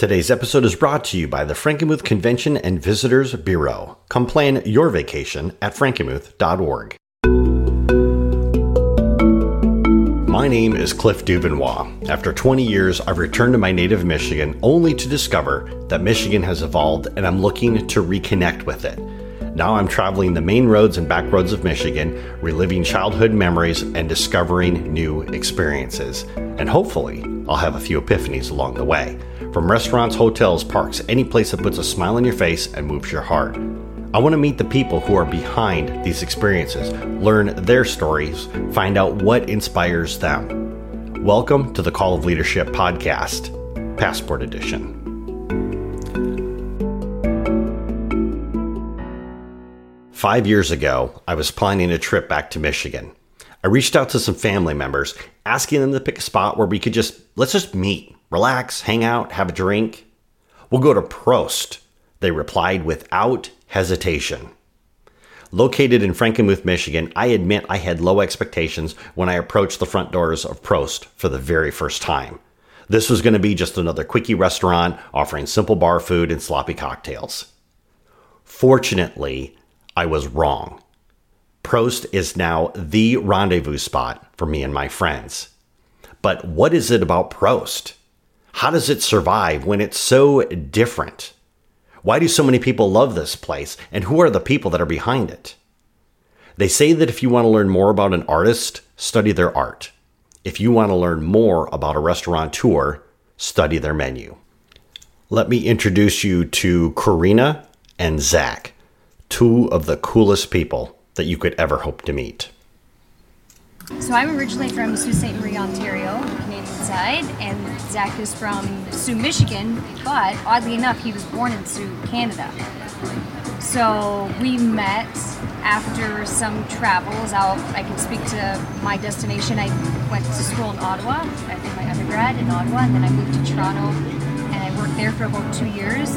Today's episode is brought to you by the Frankenmuth Convention and Visitors Bureau. Come plan your vacation at frankenmuth.org. My name is Cliff Dubenois. After 20 years, I've returned to my native Michigan only to discover that Michigan has evolved and I'm looking to reconnect with it. Now I'm traveling the main roads and back roads of Michigan, reliving childhood memories and discovering new experiences. And hopefully, I'll have a few epiphanies along the way. From restaurants, hotels, parks, any place that puts a smile on your face and moves your heart. I want to meet the people who are behind these experiences, learn their stories, find out what inspires them. Welcome to the Call of Leadership podcast, Passport Edition. Five years ago, I was planning a trip back to Michigan. I reached out to some family members, asking them to pick a spot where we could just, let's just meet, relax, hang out, have a drink. We'll go to Prost, they replied without hesitation. Located in Frankenmuth, Michigan, I admit I had low expectations when I approached the front doors of Prost for the very first time. This was going to be just another quickie restaurant offering simple bar food and sloppy cocktails. Fortunately, I was wrong. Prost is now the rendezvous spot for me and my friends. But what is it about Prost? How does it survive when it's so different? Why do so many people love this place, and who are the people that are behind it? They say that if you want to learn more about an artist, study their art. If you want to learn more about a restaurateur, study their menu. Let me introduce you to Korina and Zak, two of the coolest people that you could ever hope to meet. So I'm originally from Sault Ste. Marie, Ontario, Canadian side, and Zak is from Sault, Michigan, but oddly enough, he was born in Sault, Canada. So we met after some travels. I'll, I can speak to my destination. I went to school in Ottawa. I did my undergrad in Ottawa, and then I moved to Toronto, and I worked there for about two years.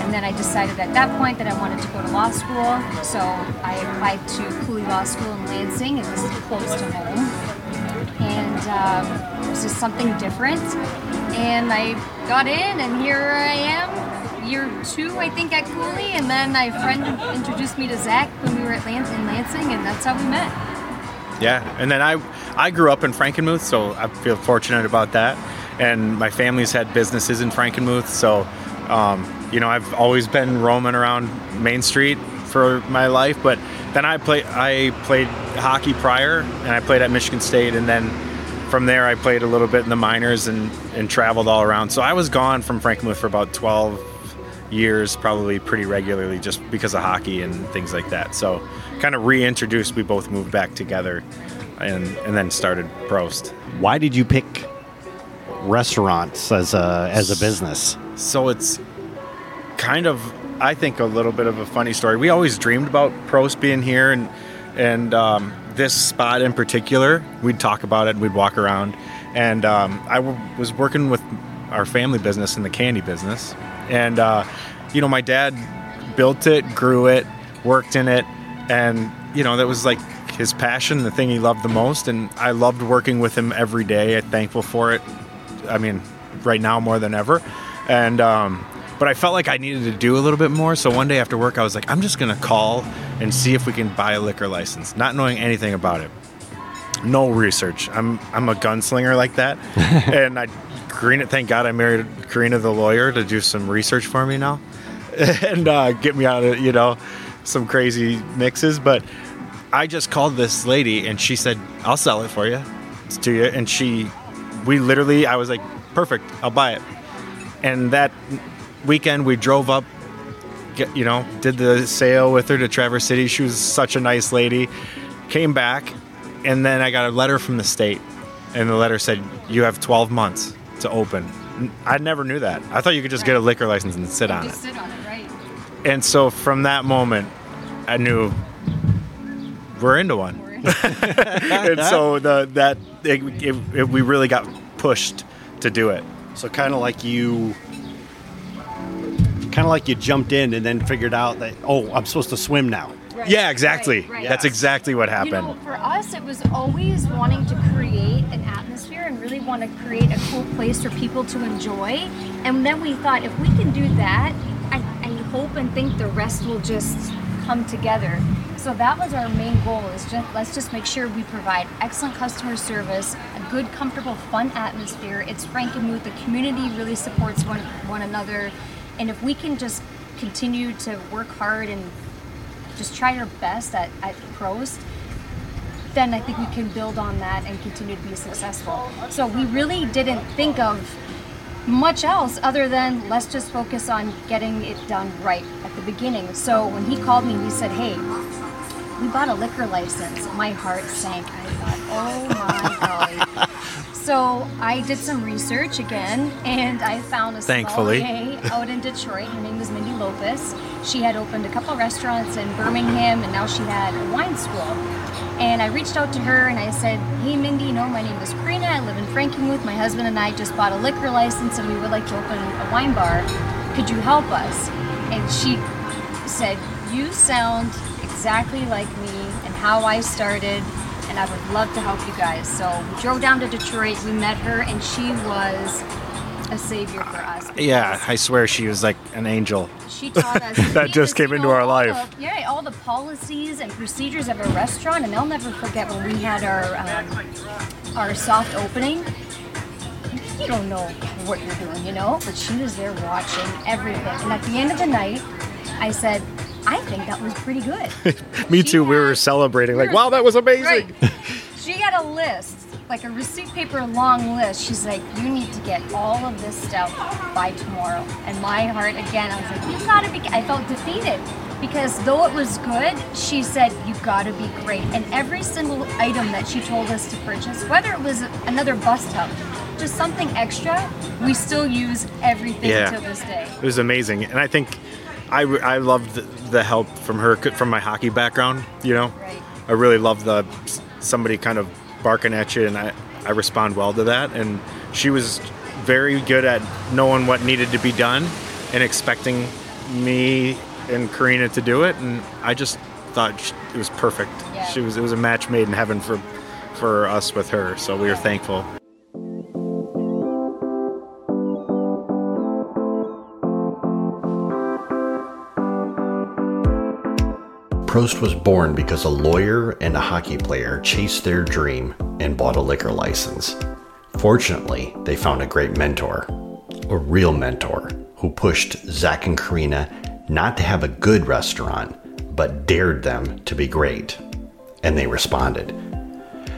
And then I decided at that point that I wanted to go to law school, so I applied to Cooley Law School in Lansing, and this is close to home. And um, this is something different. And I got in, and here I am, year two, I think, at Cooley. And then my friend introduced me to Zak when we were at Lans- in Lansing, and that's how we met. Yeah, and then I I grew up in Frankenmuth, so I feel fortunate about that. And my family's had businesses in Frankenmuth, so um, you know I've always been roaming around Main Street for my life. But then I played I played hockey prior, and I played at Michigan State, and then from there I played a little bit in the minors and and traveled all around. So I was gone from Frankenmuth for about 12 years, probably pretty regularly, just because of hockey and things like that. So kind of reintroduced. We both moved back together, and and then started Prost. Why did you pick restaurants as a as a business? So it's kind of, I think, a little bit of a funny story. We always dreamed about Prost being here, and and um, this spot in particular. We'd talk about it, and we'd walk around, and um, I w- was working with our family business in the candy business, and uh, you know, my dad built it, grew it, worked in it, and you know, that was like his passion, the thing he loved the most, and I loved working with him every day. I'm thankful for it. I mean, right now more than ever, and um, but I felt like I needed to do a little bit more. So one day after work, I was like, I'm just gonna call and see if we can buy a liquor license, not knowing anything about it. No research. I'm I'm a gunslinger like that, and I Korina. Thank God I married Korina, the lawyer, to do some research for me now, and uh, get me out of you know some crazy mixes. But I just called this lady, and she said, "I'll sell it for you, it's to you." And she, we literally, I was like, "Perfect, I'll buy it." And that weekend, we drove up, get, you know, did the sale with her to Traverse City. She was such a nice lady. Came back, and then I got a letter from the state, and the letter said, "You have 12 months to open." I never knew that. I thought you could just get a liquor license and sit on it. Sit on it, right? And so from that moment, I knew we're into one. and so the that it, it, it, we really got pushed to do it. So kind of like you, kind of like you jumped in and then figured out that oh, I'm supposed to swim now. Right, Yeah, exactly. right, That's right. exactly what You happened. know, for us, it was always wanting to create an atmosphere and really want to create a cool place for people to enjoy. And then we thought if we can do that, I, I hope and think the rest will just come together. So that was our main goal is just let's just make sure we provide excellent customer service, a good, comfortable, fun atmosphere. It's Frankenmuth. The community really supports one one another. And if we can just continue to work hard and just try our best at, at Prost, then I think we can build on that and continue to be successful. So we really didn't think of much else other than let's just focus on getting it done right at the beginning. So when he called me, he said, "Hey, we bought a liquor license." My heart sank. I thought, "Oh my golly." So I did some research again, and I found a Thankfully. sommelier out in Detroit. Her name was Mindy Lopez. She had opened a couple restaurants in Birmingham, and now she had a wine school. And I reached out to her and I said, Hey Mindy, you know, my name is Korina. I live in Frankenmuth. My husband and I just bought a liquor license and we would like to open a wine bar. Could you help us? And she said, You sound exactly like me and how I started, and I would love to help you guys. So we drove down to Detroit, we met her, and she was a savior for us. Yeah, I swear she was like an angel. she taught us That just came into our life. the- yeah, all the policies and procedures of a restaurant, and they'll never forget when we had our um, our soft opening. You don't know what you're doing, you know, but she was there watching everything. And at the end of the night, I said, "I think that was pretty good." Me She too. We were had- celebrating, like, were- wow, that was amazing. Right. She had a list, like a receipt paper long list. She's like, you need to get all of this stuff by tomorrow. And my heart, again, I was like, you gotta be, I felt defeated. Because though it was good, she said, you gotta be great. And every single item that she told us to purchase, whether it was another bus tub, just something extra, we still use everything Yeah. to this day. It was amazing, and I think I, I loved the, help from her from my hockey background. You know, Right. I really love the somebody kind of barking at you, and I I respond well to that. And she was very good at knowing what needed to be done and expecting me and Korina to do it, and I just thought sh- it was perfect. Yeah. She was it was a match made in heaven for for us with her, so we were thankful. Prost was born because a lawyer and a hockey player chased their dream and bought a liquor license. Fortunately, they found a great mentor, a real mentor, who pushed Zak and Korina not to have a good restaurant, but dared them to be great. And they responded.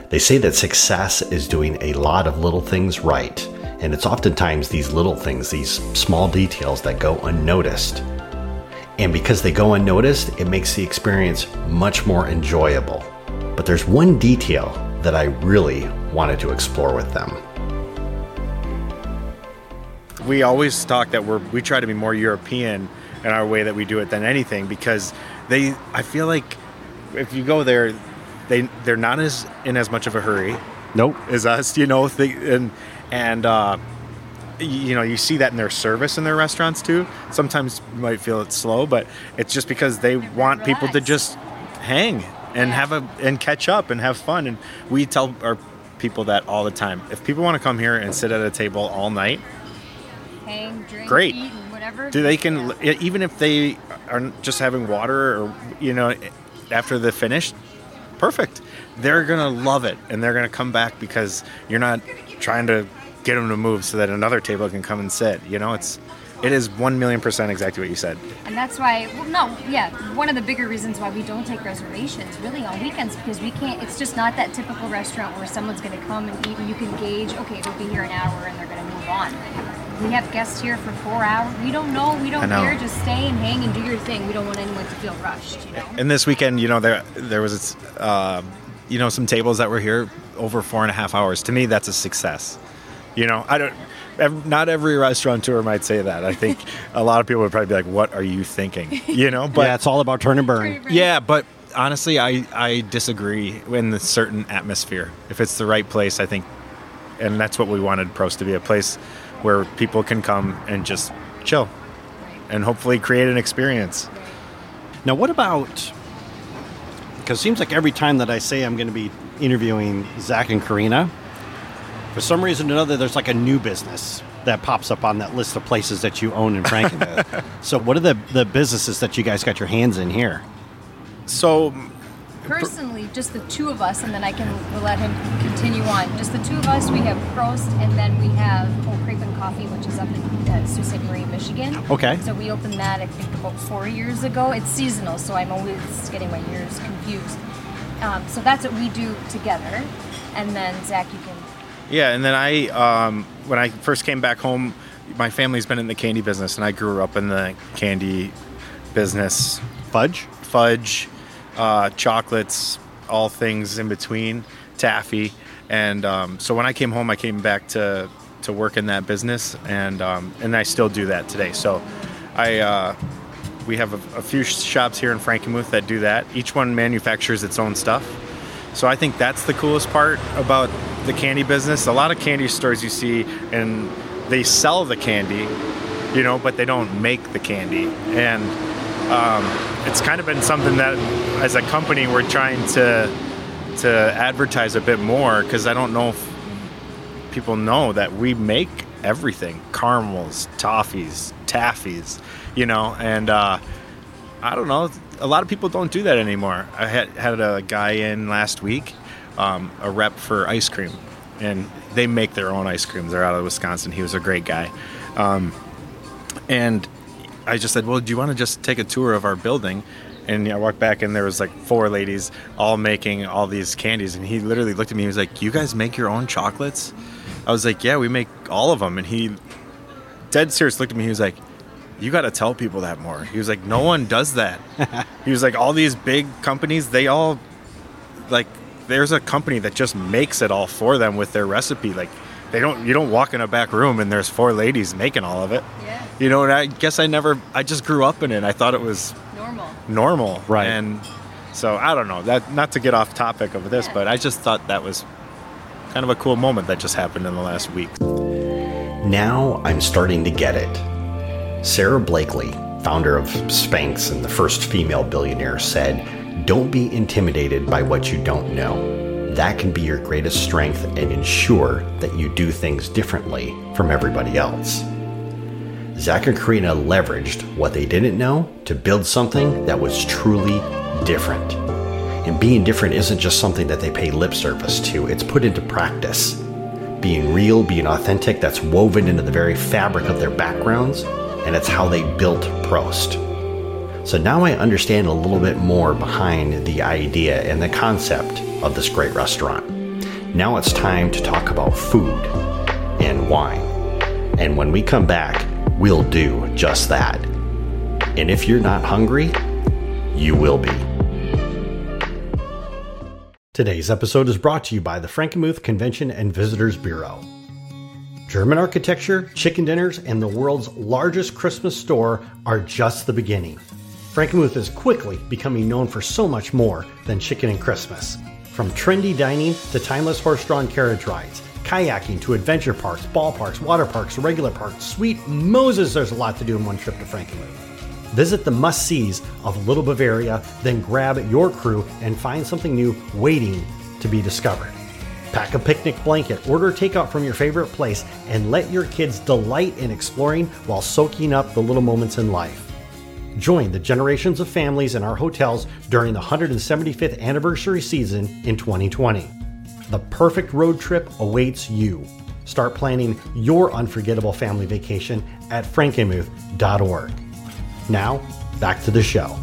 They say that success is doing a lot of little things right, and it's oftentimes these little things, these small details that go unnoticed. And because they go unnoticed, it makes the experience much more enjoyable. But there's one detail that I really wanted to explore with them. we always talk that we're we try to be more European in our way that we do it than anything because they I feel like if you go there they they're not as in as much of a hurry Nope. as us you know they, and and uh y- you know you see that in their service in their restaurants too sometimes you might feel it's slow but it's just because they want people to just hang and have a and catch up and have fun and we tell our people that all the time if people want to come here and sit at a table all night Hang, drink, Great. eat, whatever. do they can Yeah. even if they are just having water or you know after the finish perfect they're gonna love it and they're gonna come back because you're not trying to get them to move so that another table can come and sit you know it's it is 1 million percent exactly what you said And that's why, well, no, yeah, one of the bigger reasons why we don't take reservations really on weekends because we can't, it's just not that typical restaurant where someone's going to come and eat and you can gauge, okay, they'll be here an hour and they're going to move on. We have guests here for four hours. We don't know. We don't know. care. Just stay and hang and do your thing. We don't want anyone to feel rushed, you know? and this weekend you know there there was uh, you know some tables that were here over four and a half hours to me that's a success you know i don't ev- not every restaurateur might say that i think a lot of people would probably be like what are you thinking you know but yeah, it's all about turn and burn. Yeah, but honestly, I, I disagree in the certain atmosphere. If it's the right place, I think, and that's what we wanted Prost to be a place where people can come and just chill and hopefully create an experience. Now, what about? Because it seems like every time that I say I'm going to be interviewing Zak and Korina, For some reason or another, there's like a new business that pops up on that list of places that you own in Frankenmuth. so, what are the, the businesses that you guys got your hands in here? So Personally, just the two of us, and then I can we'll let him continue on. Just the two of us. We have Prost, and then we have Old Creek and Coffee, which is up in uh, Sault Ste. Marie, Michigan. Okay. So we opened that I think about four years ago. It's seasonal, so I'm always getting my years confused. Um, so that's what we do together, and then Zak, you can. Yeah, and then I, um, when I first came back home, my family's been in the candy business, and I grew up in the candy business, Fudge? fudge, uh, chocolates, all things in between, taffy, and um, so when I came home, I came back to to work in that business, and um, and I still do that today. So, I. Uh, we have a, a few shops here in Frankenmuth that do that. Each one manufactures its own stuff. So I think that's the coolest part about the candy business. A lot of candy stores you see, and they sell the candy, you know, but they don't make the candy. And um, it's kind of been something that, as a company, we're trying to to advertise a bit more because I don't know if people know that we make everything: caramels, toffees, taffies, you know, and. Uh, I don't know. A lot of people don't do that anymore. I had had a guy in last week, um, a rep for ice cream, and they make their own ice creams. They're out of Wisconsin. He was a great guy, um, and I just said, "Well, do you want to just take a tour of our building?" And I walked back, and there was like four ladies all making all these candies, and he literally looked at me. He was like, "You guys make your own chocolates?" I was like, "Yeah, we make all of them." And he, dead serious, looked at me. He was like you got to tell people that more. He was like, no one does that. he was like, all these big companies, they all, like, there's a company that just makes it all for them with their recipe. Like, they don't, you don't walk in a back room and there's four ladies making all of it. Yeah. You know, and I guess I never, I just grew up in it. I thought it was Normal. normal. Right. And so I don't know that, not to get off topic of this, Yeah. but I just thought that was kind of a cool moment that just happened in the last week. Now I'm starting to get it. Sara Blakely, founder of Spanx and the first female billionaire, said, Don't be intimidated by what you don't know. That can be your greatest strength and ensure that you do things differently from everybody else. Zak and Korina leveraged what they didn't know to build something that was truly different. And being different isn't just something that they pay lip service to, it's put into practice. Being real, being authentic, that's woven into the very fabric of their backgrounds, and it's how they built Prost. So now I understand a little bit more behind the idea and the concept of this great restaurant. Now it's time to talk about food and wine. And when we come back, we'll do just that. And if you're not hungry, you will be. Today's episode is brought to you by the Frankenmuth Convention and Visitors Bureau. German architecture, chicken dinners, and the world's largest Christmas store are just the beginning. Frankenmuth is quickly becoming known for so much more than chicken and Christmas. From trendy dining to timeless horse drawn carriage rides, kayaking to adventure parks, ballparks, water parks, regular parks, sweet Moses, there's a lot to do in one trip to Frankenmuth. Visit the must sees of Little Bavaria, then grab your crew and find something new waiting to be discovered. Pack a picnic blanket, order takeout from your favorite place, and let your kids delight in exploring while soaking up the little moments in life. Join the generations of families in our hotels during the 175th anniversary season in 2020. The perfect road trip awaits you. Start planning your unforgettable family vacation at frankenmuth.org. Now, back to the show.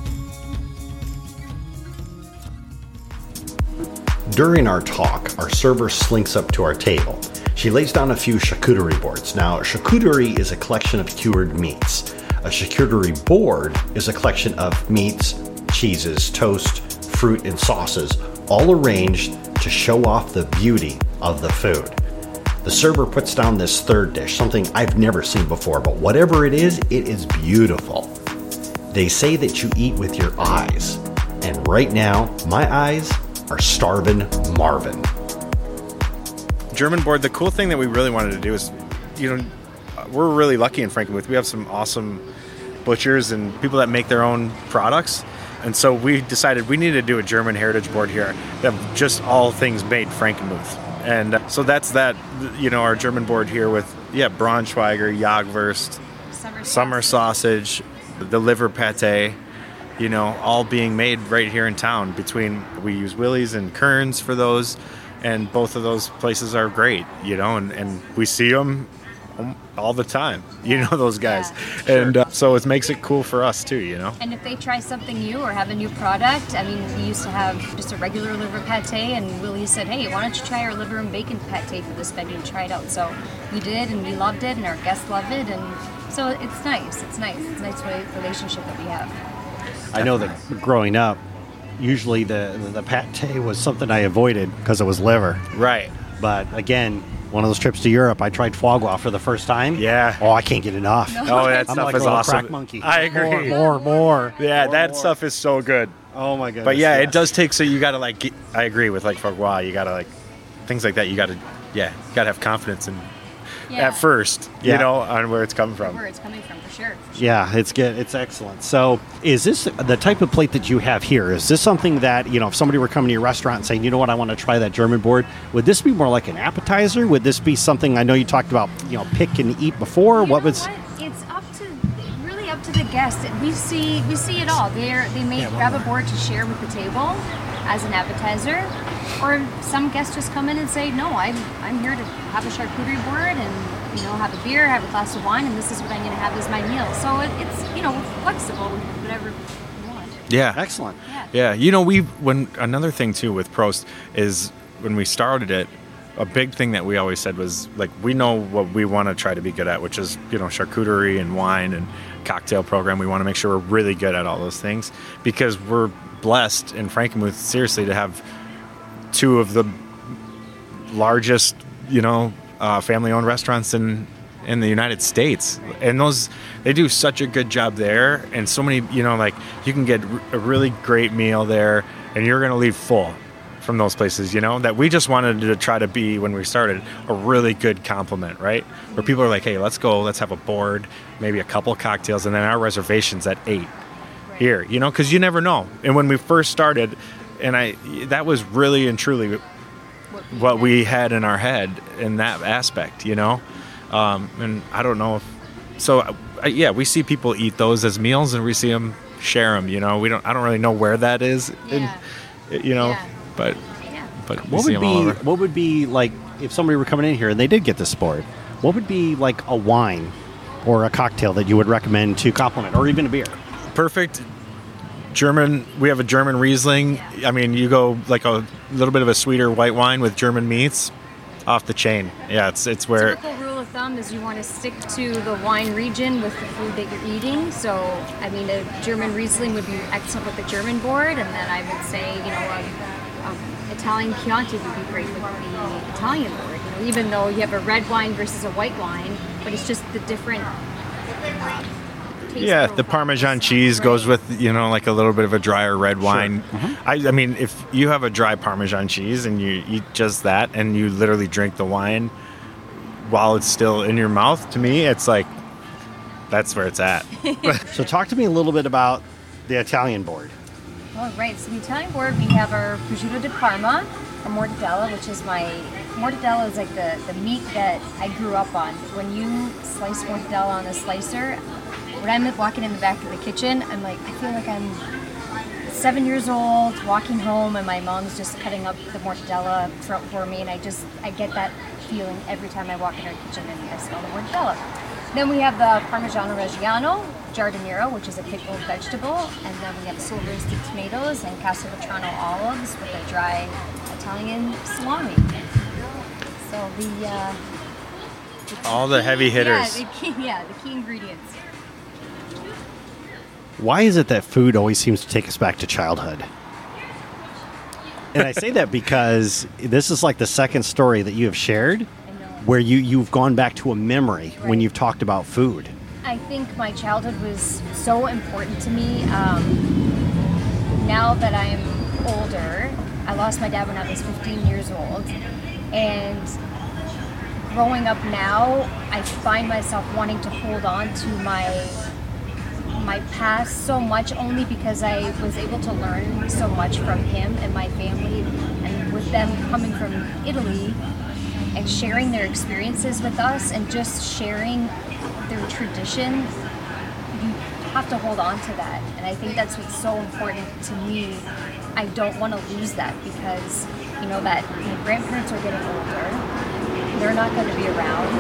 During our talk, our server slinks up to our table. She lays down a few charcuterie boards. Now, charcuterie is a collection of cured meats. A charcuterie board is a collection of meats, cheeses, toast, fruit, and sauces, all arranged to show off the beauty of the food. The server puts down this third dish, something I've never seen before, but whatever it is, it is beautiful. They say that you eat with your eyes. And right now, my eyes are starving Marvin. German board. The cool thing that we really wanted to do is, you know, we're really lucky in Frankenmuth. We have some awesome butchers and people that make their own products. And so we decided we needed to do a German heritage board here that just all things made Frankenmuth. And so that's that. You know, our German board here with yeah, Braunschweiger, Jagdwurst, Summer, summer sausage, the liver pate, you know, all being made right here in town. Between we use Willi's and Kerns for those, and both of those places are great, you know, and, and we see them all the time, you know, those guys, Yeah. and uh, so it makes it cool for us too, you know. And if they try something new or have a new product, I mean, we used to have just a regular liver pate, and Willie said, "Hey, why don't you try our liver and bacon pate for this menu and try it out?" So we did, and we loved it, and our guests loved it, and so it's nice. It's nice. It's a nice relationship that we have. I know that growing up, usually the the pate was something I avoided because it was liver. Right. But again, one of those trips to Europe, I tried foie gras for the first time. Yeah. Oh, I can't get enough. Oh, that I'm stuff like is a little awesome. crack monkey. I agree. More, more, more. Yeah, More, that more. stuff is so good. Oh my goodness. But yeah, it does take. So you gotta like. Get, I agree with like for a while. You gotta like things like that. You gotta yeah. You gotta have confidence in Yeah. at first. Yeah. You know on where it's coming from. Where it's coming from, for sure. Yeah, it's good. It's excellent. So, is this the type of plate that you have here? Is this something that you know, if somebody were coming to your restaurant and saying, "You know what, I want to try that German board," would this be more like an appetizer? Would this be something? I know you talked about, you know, pick and eat before. You what was? what? It's up to really up to the guest. We see we see it all. They are they may Yeah, one grab a board to share with the table as an appetizer, or some guests just come in and say, "No, I'm I'm here to have a charcuterie board and you know have a beer, have a glass of wine, and this is what I'm going to have as my meal." So it, it's you know flexible, whatever you want. Yeah. Excellent. Yeah. Yeah, you know, we when another thing too with Prost is when we started it, a big thing that we always said was like we know what we want to try to be good at, which is you know charcuterie and wine and cocktail program. We want to make sure we're really good at all those things because we're blessed in Frankenmuth seriously to have two of the largest you know uh, family-owned restaurants in in the United States, and those they do such a good job there, and so many you know like you can get a really great meal there, and you're gonna leave full from those places, you know? That we just wanted to try to be when we started a really good compliment, right? Where people are like, hey, let's go, let's have a board, maybe a couple cocktails, and then our reservations at eight here, you know, because you never know. And when we first started, and I that was really and truly what we had in our head in that aspect, you know. Um, and I don't know if so. Uh, yeah, we see people eat those as meals, and we see them share them. You know, we don't. I don't really know where that is. in- Yeah. you know, Yeah. but Yeah. but What see would 'em all be? What would be like if somebody were coming in here and they did get this sport? What would be like a wine or a cocktail that you would recommend to complement, or even a beer? Perfect German. We have a German Riesling. I mean, you go like a little bit of a sweeter white wine with German meats, off the chain. Yeah, it's it's where Typical rule of thumb is you want to stick to the wine region with the food that you're eating. So, I mean, a German Riesling would be excellent with the German board, and then I would say, you know, a, a Italian Chianti would be great with the Italian board. You know, even though you have a red wine versus a white wine, but it's just the different. taste Yeah, the. Parmesan cheese Right. goes with you know like a little bit of a drier red wine. Mm-hmm. I, I mean, if you have a dry Parmesan cheese and you eat just that and you literally drink the wine while it's still in your mouth, to me, it's like that's where it's at. So, talk to me a little bit about the Italian board. All right, so the Italian board, we have our prosciutto di Parma, or mortadella, which is my mortadella is like the, the meat that I grew up on. When you slice mortadella on a slicer, when I'm walking in the back of the kitchen, I'm like, I feel like I'm seven years old, walking home, and my mom's just cutting up the mortadella for, for me, and I just I get that feeling every time I walk in her kitchen and I smell the mortadella. Then we have the Parmigiano Reggiano, giardiniera, which is a pickled vegetable, and then we have slow roasted tomatoes and Castelvetrano olives with a dry Italian salami. So the, uh, All the heavy hitters. Yeah, the key, yeah, the key ingredients. Why is it that food always seems to take us back to childhood? And I say that because this is like the second story that you have shared where you, you've gone back to a memory when you've talked about food. I think my childhood was so important to me. Um, now that I'm older, I lost my dad when I was 15 years old, and growing up now, I find myself wanting to hold on to my my past so much only because I was able to learn so much from him and my family and with them coming from Italy and sharing their experiences with us and just sharing their tradition, you have to hold on to that. And I think that's what's so important to me. I don't want to lose that because, you know, that my grandparents are getting older. They're not going to be around.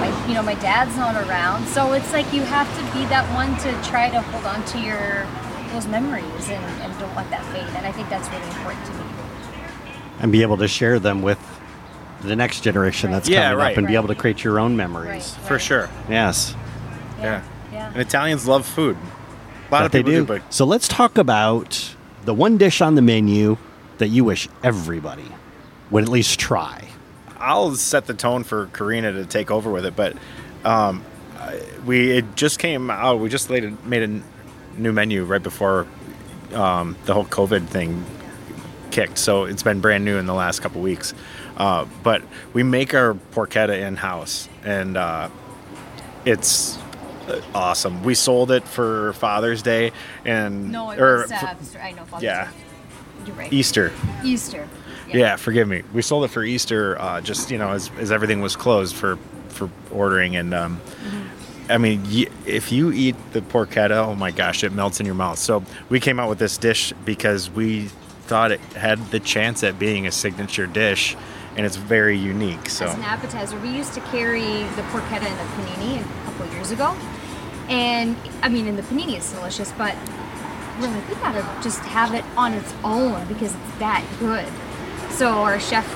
My, you know, my dad's not around. So it's like you have to be that one to try to hold on to your those memories and, and don't let that fade. And I think that's really important to me. and be able to share them with the next generation that's Yeah, coming right. up and be able to create your own memories. For sure. Yes. Yeah. Yeah. And Italians love food. A lot that of they people do. do, but so let's talk about the one dish on the menu that you wish everybody would at least try. I'll set the tone for Korina to take over with it. But um, we it just came out. We just laid a, made a new menu right before um, the whole COVID thing kicked. So it's been brand new in the last couple weeks. Uh, but we make our porchetta in house, and uh, it's awesome. We sold it for Father's Day and No, it or was. for Uh, I know. Father's yeah. Day. You're right. Easter. Easter. Yeah. forgive me. We sold it for Easter, uh, just you know, as, as everything was closed for for ordering, and um, I mean, y- if you eat the porchetta, oh my gosh, it melts in your mouth. So we came out with this dish because we thought it had the chance at being a signature dish, and it's very unique. So As an appetizer, we used to carry the porchetta and the panini a couple years ago, and I mean, in the panini it's delicious, but we're like, we gotta just have it on its own because it's that good. So our chef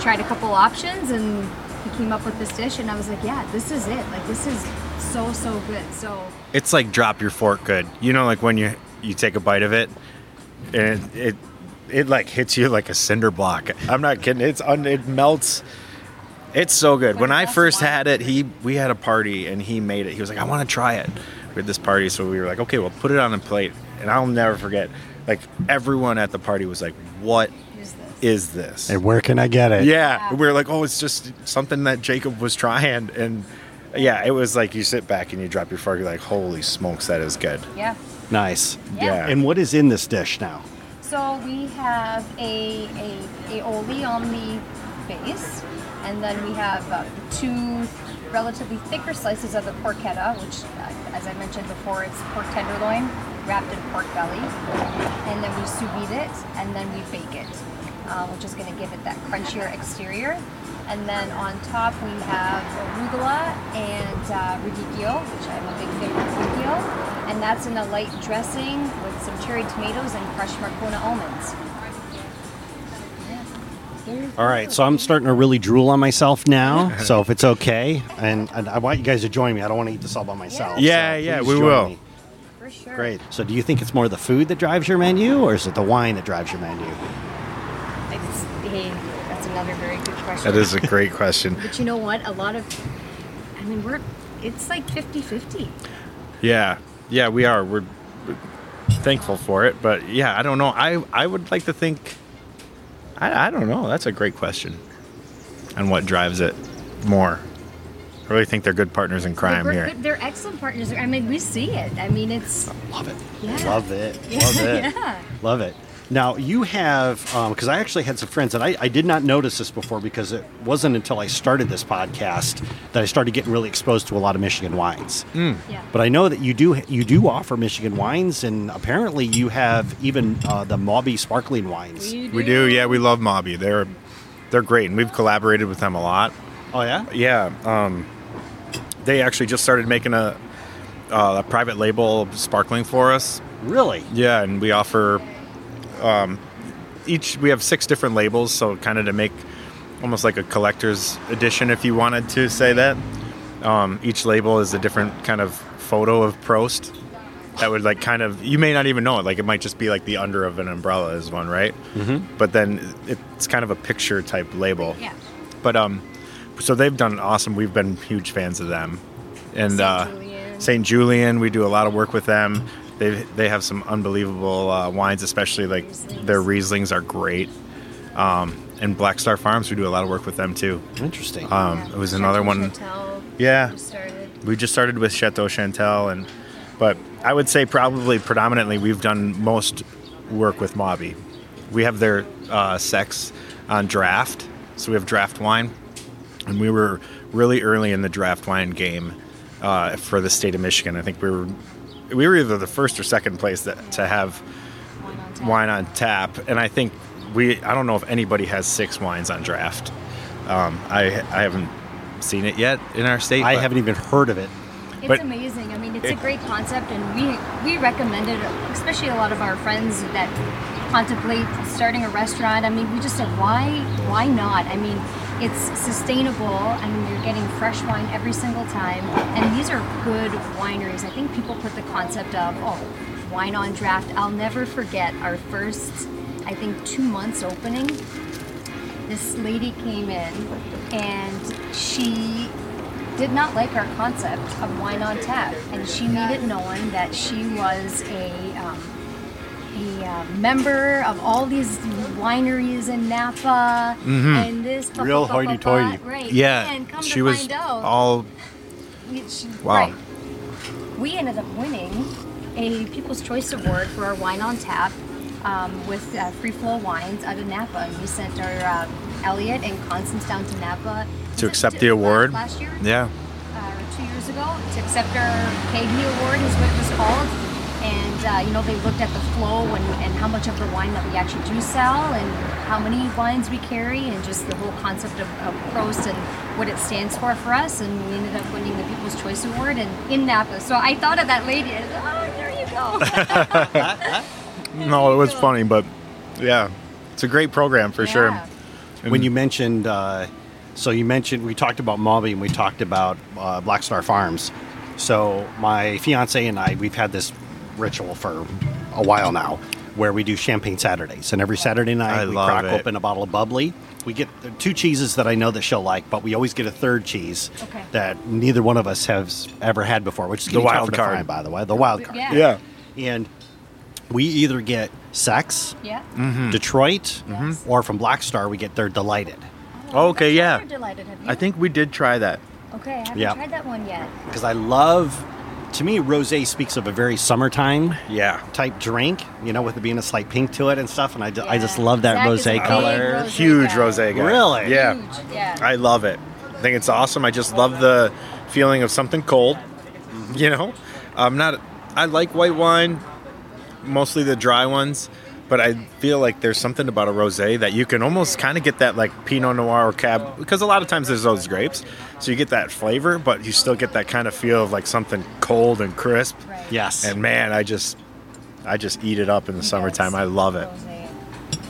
tried a couple options and he came up with this dish, and I was like, yeah, this is it. Like this is so so good. So it's like drop your fork good. You know, like when you you take a bite of it, and it it, it like hits you like a cinder block. I'm not kidding. It's un, it melts. It's so good. When I first had it, he we had a party and he made it. He was like, I want to try it. We had this party, so we were like, okay, well, put it on a plate. And I'll never forget. Like everyone at the party was like, "What. Is this?" And where can I get it? Yeah, we were like, oh, it's just something that Jacob was trying, and yeah, it was like you sit back and you drop your fork, you're like, holy smokes, that is good. Yeah. Nice. Yeah. And what is in this dish now? So we have a a aioli on the base, and then we have uh, two relatively thicker slices of the porchetta, which, uh, as I mentioned before, it's pork tenderloin wrapped in pork belly, and then we sous vide it, and then we bake it, uh, which is going to give it that crunchier exterior. And then on top we have arugula and uh, radicchio, which I'm a big fan of radicchio, and that's in a light dressing with some cherry tomatoes and crushed Marcona almonds. All right, so I'm starting to really drool on myself now. so if it's okay, and, and I want you guys to join me. I don't want to eat this all by myself. Yeah, so yeah, we will. me. For sure. Great. So do you think it's more the food that drives your menu, or is it the wine that drives your menu? It's, hey, that's another very good question. That is a great question. But you know what? A lot of, I mean, we're, it's like 50 50. Yeah, yeah, we are. We're, we're thankful for it, but yeah, I don't know. I I would like to think. I, I don't know. That's a great question. And what drives it more? I really think they're good partners in crime they're, here. good- they're excellent partners. I mean, we see it. I mean, it's, Love it. Yeah. Love it. Love it. yeah. Love it. Now you have, because I actually had some friends, and I, I did not notice this before because it wasn't until I started this podcast that I started getting really exposed to a lot of Michigan wines. Hmm. Yeah. But I know that you do you do offer Michigan wines, and apparently you have even uh, the Mawby sparkling wines. We do, yeah. We love Mawby. They're they're great, and we've collaborated with them a lot. Oh yeah. Yeah, um, they actually just started making a, uh, a private label sparkling for us. Really? Yeah, and we offer um, each. We have six different labels, so kind of to make almost like a collector's edition, if you wanted to say that. Um, each label is a different kind of photo of Prost. That would like kind of you may not even know it. Like it might just be like the under of an umbrella is one, right? Mm-hmm. But then it's kind of a picture type label. Yeah. But um, so they've done awesome. We've been huge fans of them, and St. uh, Julian. St. Julian. We do a lot of work with them. They they have some unbelievable uh, wines, especially like Rieslings. their Rieslings are great. Um, and Black Star Farms, we do a lot of work with them too. Interesting. Um, Yeah. it was another one. Chantal Yeah. We just started with Chateau Chantal, and but I would say probably predominantly we've done most work with Mawby. We have their uh, sex on draft. So we have draft wine, and we were really early in the draft wine game uh, for the state of Michigan. I think we were we were either the first or second place that, to have Wine on tap. wine on tap, and I think we I don't know if anybody has six wines on draft. Um, I I haven't seen it yet in our state. I haven't even heard of it. It's But- amazing. I mean, it's a great concept, and we we recommend it, especially a lot of our friends that contemplate starting a restaurant. I mean, we just said, why why not? I mean, it's sustainable. Mean, you're getting fresh wine every single time, and these are good wineries. I think people put the concept of oh, wine on draft. I'll never forget our first, I think, two months opening this lady came in and she did not like our concept of wine on tap and she made it known that she was a um, a uh, member of all these wineries in Napa and this blah, Real blah, blah, blah, hoity-toity. right yeah, and come she to was find out all she- Wow. Right. We ended up winning a People's Choice Award for our wine on tap um, with uh, Free Flow Wines out of Napa. And we sent our uh, Elliot and Constance down to Napa to accept t- the award. last year, Yeah. uh, two years ago, to accept our KD Award is what it was called. And uh, you know they looked at the flow and, and how much of the wine that we actually do sell and how many wines we carry and just the whole concept of, of Prost and what it stands for for us. And we ended up winning the People's Choice Award and in Napa. So I thought of that lady. I said, oh, there you go. No, it was go. funny, but yeah, it's a great program for sure. Yeah. when you mentioned uh, so you mentioned we talked about Mawby and we talked about uh, Black Star Farms. So my fiance and I we've had this ritual for a while now where we do champagne Saturdays and every Saturday night I we love crack it. open a bottle of bubbly. We get the two cheeses that I know that she'll like, but we always get a third cheese Okay. that neither one of us has ever had before, which is The getting wild tougher to card. find, by the way. The wild card. Yeah. Yeah. And we either get sex, Yeah. Mm-hmm. Detroit, Yes. or from Black Star we get their delighted. Oh, okay, I've yeah. never Delighted. Have you? I think we did try that. Okay, I haven't Yeah. tried that one yet. because I love. To me, rosé speaks of a very summertime Yeah. type drink, you know, with it being a slight pink to it and stuff. And I, ju- I just love that Zak rosé color. rosé Huge guy. rosé guy. Really? Yeah. Huge. Yeah. I love it. I think it's awesome. I just love the feeling of something cold. Mm-hmm. You know, I'm not. I like white wine, mostly the dry ones, but I feel like there's something about a rosé that you can almost kind of get that like Pinot Noir or Cab because a lot of times there's those grapes, so you get that flavor, but you still get that kind of feel of like something cold and crisp. Right. Yes. And man, I just, I just eat it up in the He summertime. I love it. Rosé.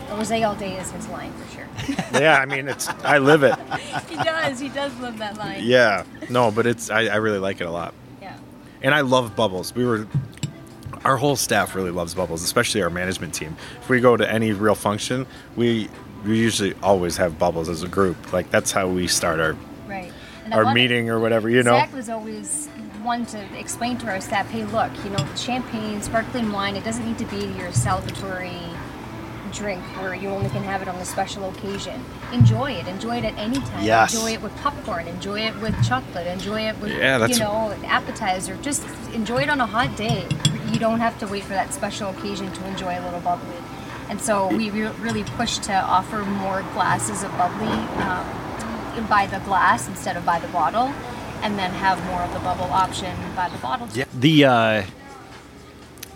Rosé all day is his line for sure. Yeah, I mean, it's. I live it. he does. He does love that line. Yeah. No, but it's. I, I really like it a lot. Yeah. And I love bubbles. We were our whole staff really loves bubbles, especially our management team. If we go to any real function, we we usually always have bubbles as a group. Like that's how we start our Right. Our meeting or whatever, you know. Zak was always one to explain to our staff, hey, look, you know, champagne, sparkling wine, it doesn't need to be your celebratory drink where you only can have it on a special occasion. Enjoy it. Enjoy it at any time. Yes. Enjoy it with popcorn. Enjoy it with chocolate. Enjoy it with, Yeah, you know, an appetizer. Just enjoy it on a hot day. You don't have to wait for that special occasion to enjoy a little bubbly. And so we re- really push to offer more glasses of bubbly um, by the glass instead of by the bottle, and then have more of the bubble option by the bottle. Yeah. The uh,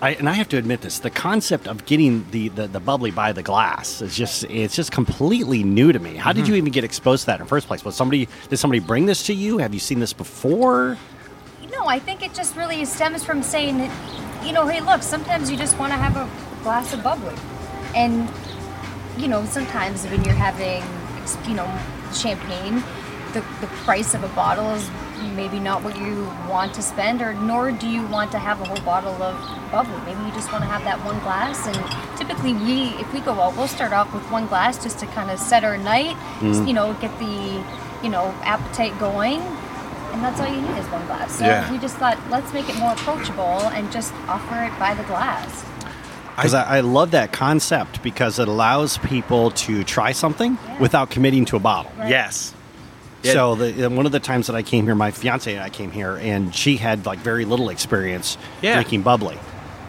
I, and I have to admit this: the concept of getting the, the, the bubbly by the glass is just it's just completely new to me. How did you even get exposed to that in the first place? Was somebody did somebody bring this to you? Have you seen this before? No, I think it just really stems from saying, that, you know, hey, look, sometimes you just want to have a glass of bubbly. And, you know, sometimes when you're having, you know, champagne, the, the price of a bottle is maybe not what you want to spend, or nor do you want to have a whole bottle of bubbly. Maybe you just want to have that one glass. And typically, we, if we go out, we'll start off with one glass just to kind of set our night, mm-hmm. you know, get the, you know, appetite going and that's all you need is one glass. So Yeah. we just thought, let's make it more approachable and just offer it by the glass. Because I, I love that concept because it allows people to try something Yeah. without committing to a bottle. Right. Yes. Yeah. So the, one of the times that I came here, my fiance and I came here, and she had like very little experience Yeah. drinking bubbly.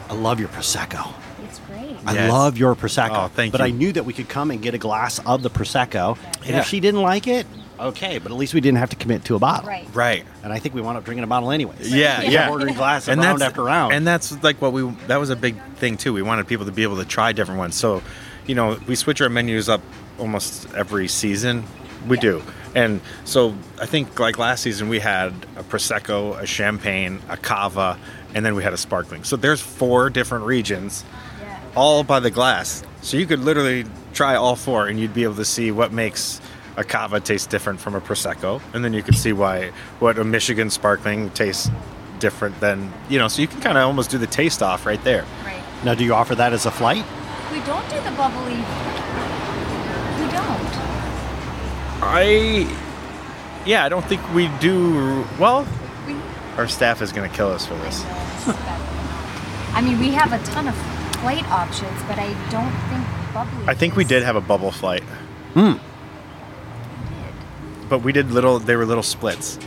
I love your prosecco. It's great. I Yes. love your prosecco. Oh, thank you. but you. I knew that we could come and get a glass of the prosecco, and Yeah. if she didn't like it, okay. But at least we didn't have to commit to a bottle. Right. Right. And I think we wound up drinking a bottle anyways. Yeah, We kept yeah. Ordering glasses and round that's, after round. And that's like what we that was a big thing too. We wanted people to be able to try different ones. So, you know, we switch our menus up almost every season. We Yeah. do. And so I think like last season we had a prosecco, a champagne, a cava, and then we had a sparkling. So there's four different regions Yeah. all by the glass. So you could literally try all four and you'd be able to see what makes a cava tastes different from a prosecco, and then you can see why what a Michigan sparkling tastes different than you know. So you can kind of almost do the taste off right there. Right. now, do you offer that as a flight? We don't do the bubbly. We don't. I yeah, I don't think we do well. We. Our staff is going to kill us for this. I mean, we have a ton of flight options, but I don't think bubbly. I think we did have a bubble flight, Hmm. But we did little. They were little splits.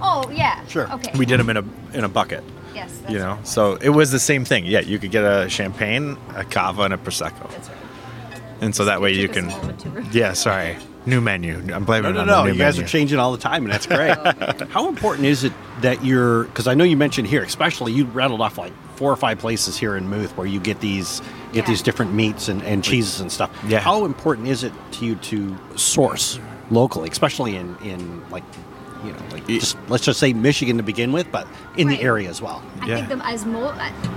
Oh yeah. Sure. Okay. We did them in a in a bucket. Yes. That's you know right. so it was the same thing yeah you could get a champagne a cava and a prosecco That's right. and so that way you can a moment to re- yeah sorry new menu i'm No, blaming no, it on no. the new You guys menu. are changing all the time, and that's great. How important is it that you're? Because I know you mentioned here, especially you rattled off like four or five places here in Muth where you get these get Yeah. these different meats and, and cheeses and stuff. Yeah. How important is it to you to source locally, especially in in like you know like just let's just say Michigan to begin with, but in Right. the area as well. I Yeah. think them as mo-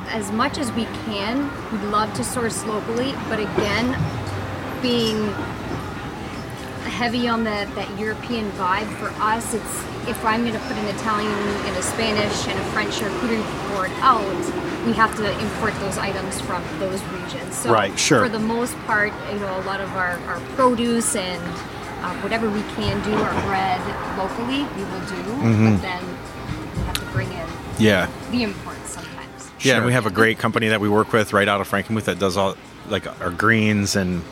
as much as we can, we'd love to source locally, but again, being heavy on the that European vibe for us, it's if I'm going to put an Italian and a Spanish and a French charcuterie board out, we have to import those items from those regions. So Right, sure. For the most part, you know, a lot of our, our produce and uh, whatever we can do, our bread locally, we will do. Mm-hmm. But then we have to bring in yeah the imports sometimes. yeah and Sure. we have a great company that we work with right out of frankenmuth that does all like our greens and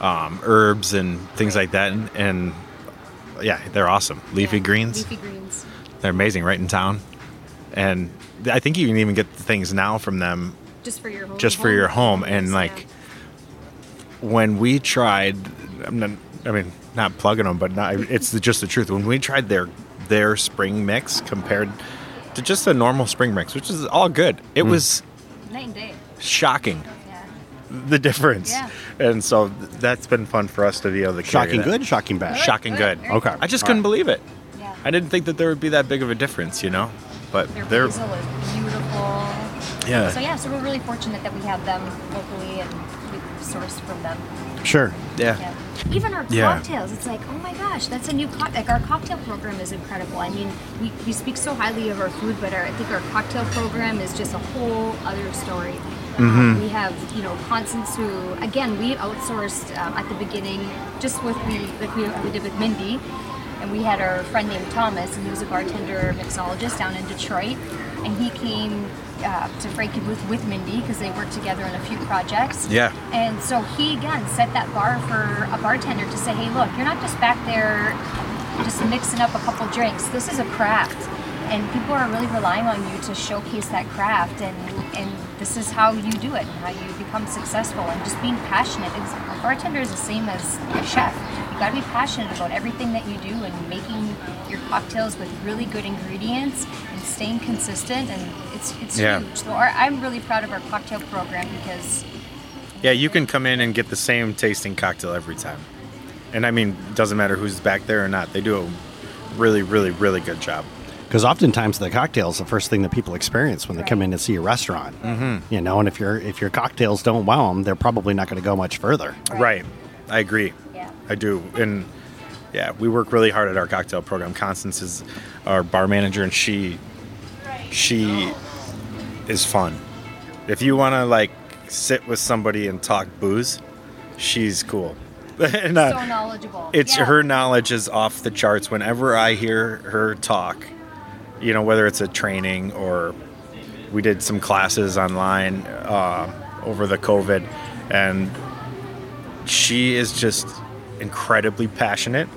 um, herbs and things like that and, and yeah they're awesome leafy Yeah, greens Leafy greens. they're amazing right in town and i think you can even get things now from them Just for your home. just for your home and like yeah. when we tried I'm not, i mean not plugging them but not, it's the, just the truth when we tried their their spring mix compared to just a normal spring mix which is all good it mm. was night and day. shocking Yeah. the difference Yeah. and so that's been fun for us to be able to carry Shocking that. good, shocking bad. shocking Good, good Okay. i just All couldn't right. believe it Yeah. i didn't think that there would be that big of a difference you know but Their they're basil is beautiful. yeah So yeah, so we're really fortunate that we have them locally and we source from them. Sure. yeah Yeah. Even our Yeah. cocktails, it's like, oh my gosh, that's a new cocktail. Like our cocktail program is incredible. I mean, we, we speak so highly of our food, but our, I think our cocktail program is just a whole other story. Mm-hmm. Um, we have, you know, Constance who, again, we outsourced um, at the beginning, just with we like we, we did with Mindy, and we had our friend named Thomas, and he was a bartender mixologist down in Detroit, and he came uh, to Frankenmuth with Mindy because they worked together on a few projects. Yeah. And so he again set that bar for a bartender to say, hey, look, you're not just back there just mixing up a couple drinks. This is a craft. And people are really relying on you to showcase that craft and and this is how you do it and how you become successful and just being passionate. It's, a bartender is the same as a chef. You gotta be passionate about everything that you do and making your cocktails with really good ingredients and staying consistent and it's it's Yeah. huge. So our, I'm really proud of our cocktail program because Yeah, you can come in and get the same tasting cocktail every time. And I mean, it doesn't matter who's back there or not. They do a really, really, really good job. Because oftentimes the cocktail's the first thing that people experience when they come in to see a restaurant. Mm-hmm. You know, and if your if your cocktails don't wow them, they're probably not going to go much further. Right. Right. I agree. Yeah. I do. And yeah, we work really hard at our cocktail program. Constance is our bar manager and she she is fun. If you want to like sit with somebody and talk booze, she's cool. and, uh, so knowledgeable. it's Yeah. her knowledge is off the charts whenever i hear her talk you know whether it's a training or we did some classes online uh, over the covid and she is just incredibly passionate.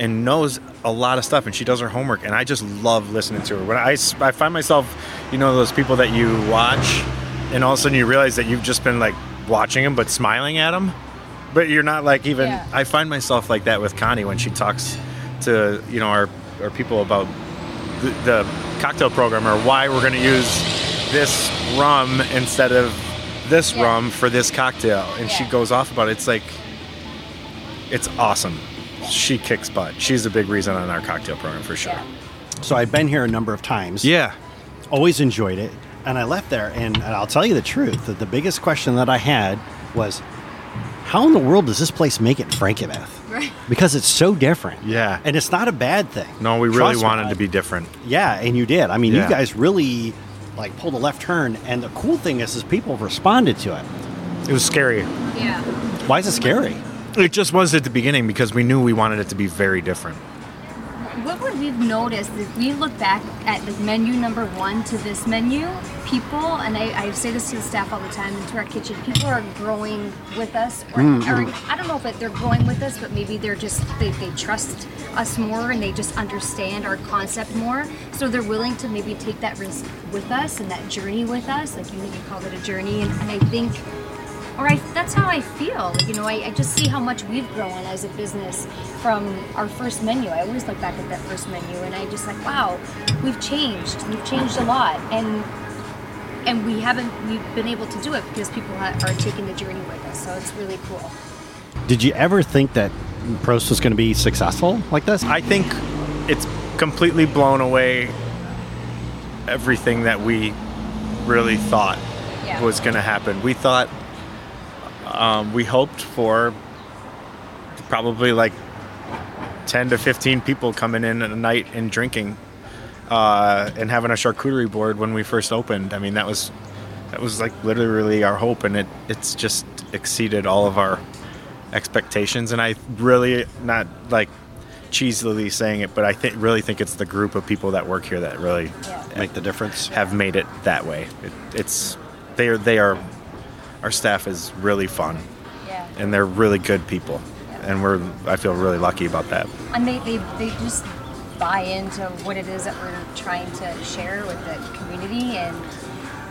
And knows a lot of stuff and she does her homework and i just love listening to her when I, I find myself you know those people that you watch and all of a sudden you realize that you've just been like watching them but smiling at them, but you're not like even. Yeah. I find myself like that with Connie when she talks to you know our our people about the, the cocktail program or why we're going to use this rum instead of this Yeah. rum for this cocktail, and she goes off about it. It's like it's awesome. She kicks butt. She's a big reason on our cocktail program for sure. So I've been here a number of times. Yeah. always enjoyed it. And I left there, and, and I'll tell you the truth that the biggest question that I had was, how in the world does this place make it Frankenmuth? Right. Because it's so different. Yeah. And it's not a bad thing. No, we really Trust me. wanted to be different. Yeah, and you did. I mean, Yeah. you guys really like pulled a left turn. And the cool thing is, is people responded to it. It was scary. Yeah. Why is it scary? It just was at the beginning because we knew we wanted it to be very different. What would we've noticed if we look back at the menu number one to this menu, people, and I, I say this to the staff all the time into our kitchen, people are growing with us, or, mm-hmm. or I don't know if it, they're growing with us, but maybe they're just they, they trust us more and they just understand our concept more, so they're willing to maybe take that risk with us and that journey with us. Like you, you called it a journey, and, and I think or I, that's how I feel. You know, I, I just see how much we've grown as a business from our first menu. I always look back at that first menu, and I just like, wow, we've changed. We've changed a lot, and and we haven't we've been able to do it because people ha- are taking the journey with us. So it's really cool. Did you ever think that Prost was going to be successful like this? I think it's completely blown away everything that we really thought Yeah. was going to happen. We thought, um, we hoped for probably like 10 to 15 people coming in at a night and drinking uh, and having a charcuterie board when we first opened. I mean, that was that was like literally our hope, and it it's just exceeded all of our expectations. And I really not like cheesily saying it, but I think really think it's the group of people that work here that really Yeah. Make the difference. have made it that way. It, it's they are they are our staff is really fun, Yeah. and they're really good people, and we're I feel really lucky about that. and they, they, they just buy into what it is that we're trying to share with the community and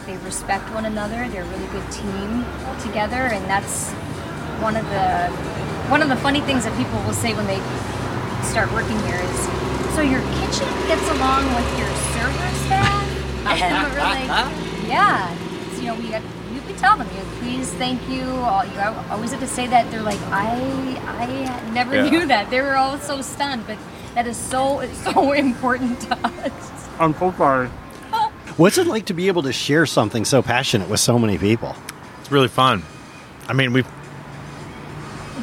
they respect one another. They're a really good team together and that's one of the one of the funny things that people will say when they start working here is so your kitchen gets along with your server staff? And we're like uh-huh. yeah. It's, you know we got you can tell them you please thank you all you always have to say that they're like i i never Yeah. knew that they were all so stunned but that is so it's so important to us I'm so sorry. What's it like to be able to share something so passionate with so many people? It's really fun. I mean, we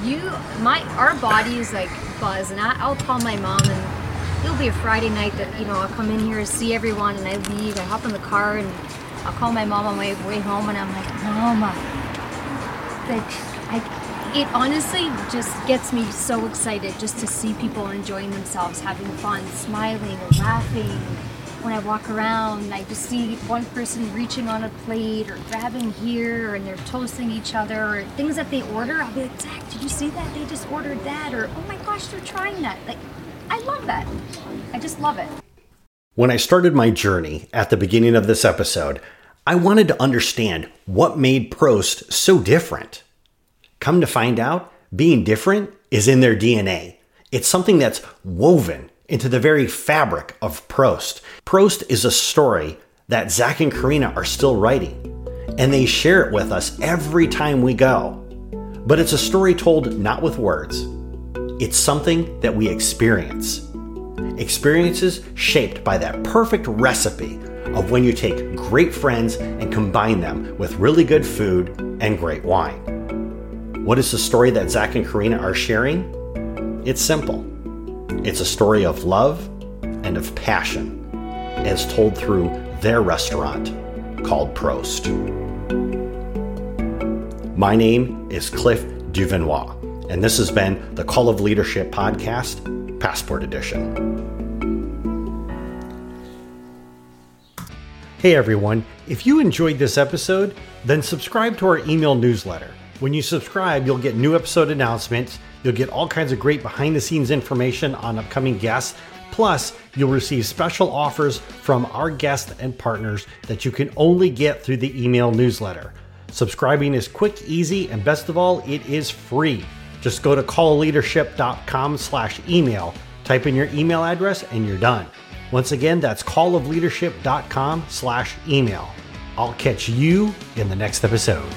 you my our bodies like buzz and I, i'll call my mom and it'll be a friday night that you know i'll come in here to see everyone and i leave i hop in the car and i'll call my mom on my way home and i'm like mama like I, it honestly just gets me so excited just to see people enjoying themselves having fun smiling laughing when I walk around, I just see one person reaching on a plate or grabbing here and they're toasting each other or things that they order. I'll be like, Zak, did you see that? They just ordered that. Or, oh my gosh, they're trying that. Like, I love that. I just love it. When I started my journey at the beginning of this episode, I wanted to understand what made Prost so different. Come to find out, being different is in their DNA. It's something that's woven into the very fabric of Prost. Prost is a story that Zak and Korina are still writing, and they share it with us every time we go. But it's a story told not with words, it's something that we experience. Experiences shaped by that perfect recipe of when you take great friends and combine them with really good food and great wine. What is the story that Zak and Korina are sharing? It's simple. It's a story of love and of passion, as told through their restaurant called Prost. My name is Cliff Duvernois, and this has been the Call of Leadership Podcast, Passport Edition. Hey everyone, if you enjoyed this episode, then subscribe to our email newsletter. When you subscribe, you'll get new episode announcements, you'll get all kinds of great behind the scenes information on upcoming guests, Plus, you'll receive special offers from our guests and partners that you can only get through the email newsletter. Subscribing is quick, easy, and best of all, it is free. Just go to callleadership.com slash email, type in your email address, and you're done. Once again, that's callofleadership.com slash email. I'll catch you in the next episode.